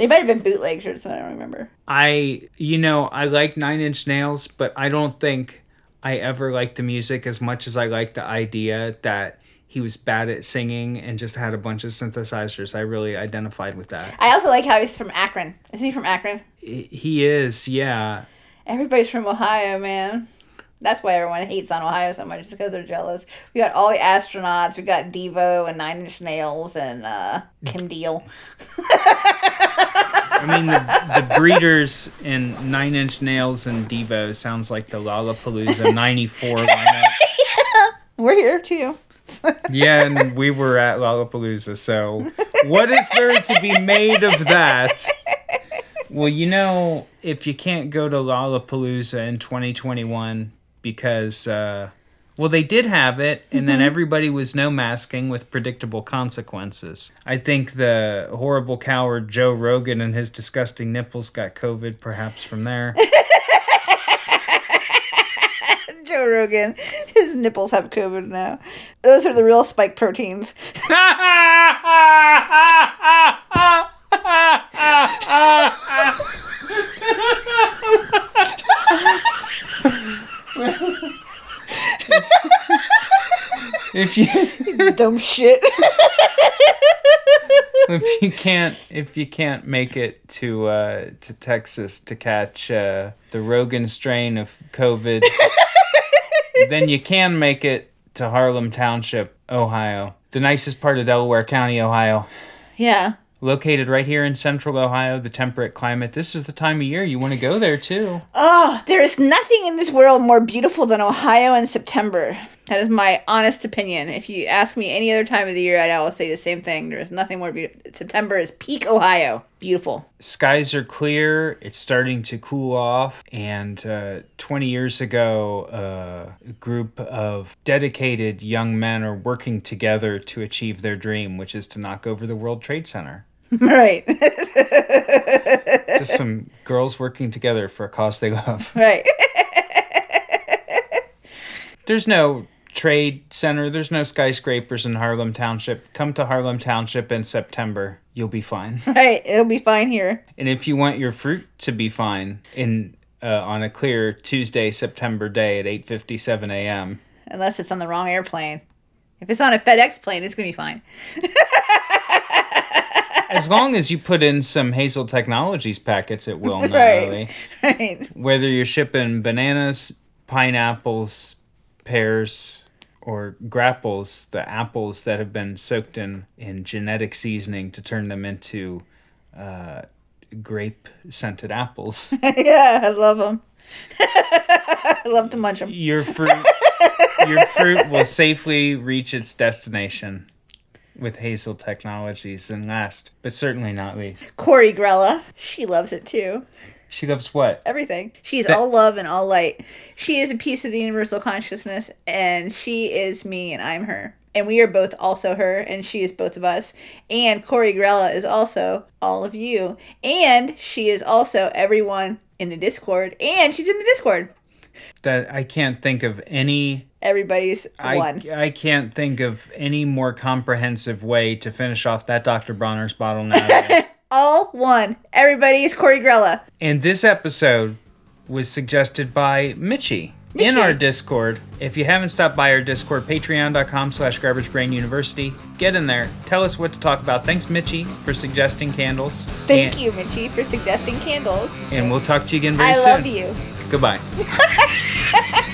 They might have been bootleg shirts, but I don't remember. I, you know, I like Nine Inch Nails, but I don't think I ever liked the music as much as I liked the idea that he was bad at singing and just had a bunch of synthesizers. I really identified with that. I also like how he's from Akron. Isn't he from Akron? He is, yeah. Everybody's from Ohio, man. That's why everyone hates on Ohio so much, it's because they're jealous. We got all the astronauts. We got Devo and Nine Inch Nails and uh, Kim Deal. I mean, the, the breeders in Nine Inch Nails and Devo sounds like the Lollapalooza 94 lineup. We're here too. Yeah, and we were at Lollapalooza, so what is there to be made of that? Well, you know, if you can't go to Lollapalooza in 2021 because, uh, well, they did have it, and then everybody was no masking with predictable consequences. I think the horrible coward Joe Rogan and his disgusting nipples got COVID, perhaps from there. Joe Rogan. His nipples have COVID now. Those are the real spike proteins. if you Dumb shit. if you can't if you can't make it to uh, to Texas to catch uh, the Rogan strain of COVID, then you can make it to Harlem Township, Ohio, the nicest part of Delaware County, Ohio. yeah. Located right here in central Ohio, the temperate climate. This is the time of year you want to go there too. Oh, there is nothing in this world more beautiful than Ohio in September. That is my honest opinion. If you ask me any other time of the year, I'd always say the same thing. There is nothing more beautiful. September is peak Ohio. Beautiful. skies are clear it's starting to cool off and uh, 20 years ago uh, a group of dedicated young men are working together to achieve their dream which is to knock over the world trade center right. just some girls working together for a cause they love right. there's no trade center there's no skyscrapers in harlem township come to harlem township in september you'll be fine right. It'll be fine here. And if you want your fruit to be fine in uh, on a clear Tuesday, September day at 8:57 a.m., Unless it's on the wrong airplane. If it's on a FedEx plane, it's going to be fine. as long as you put in some Hazel Technologies packets, it will not Right. really. Right. Whether you're shipping bananas, pineapples, pears, or grapples, the apples that have been soaked in in genetic seasoning to turn them into uh, grape scented apples. yeah, I love them. I love to munch them. your fruit your fruit will safely reach its destination with Hazel Technologies and last, but certainly not least. Corey Grella, she loves it too. She loves what? Everything. She's That- all love and all light. She is a piece of the universal consciousness, and she is me, and I'm her. And we are both also her, and she is both of us. And Corey Grella is also all of you. And she is also everyone in the Discord. And she's in the Discord. That I can't think of any Everybody's I, one. I can't think of any more comprehensive way to finish off that Dr. Bronner's bottle now. All one. Everybody's Corey Grella. and this episode was suggested by Mitchie. In our Discord, if you haven't stopped by our Discord, patreon.com slash garbagebrainuniversity, get in there. Tell us what to talk about. Thanks, Mitchie, for suggesting candles. Thank and, you, Mitchie, for suggesting candles. And we'll talk to you again very I soon. I love you. Goodbye.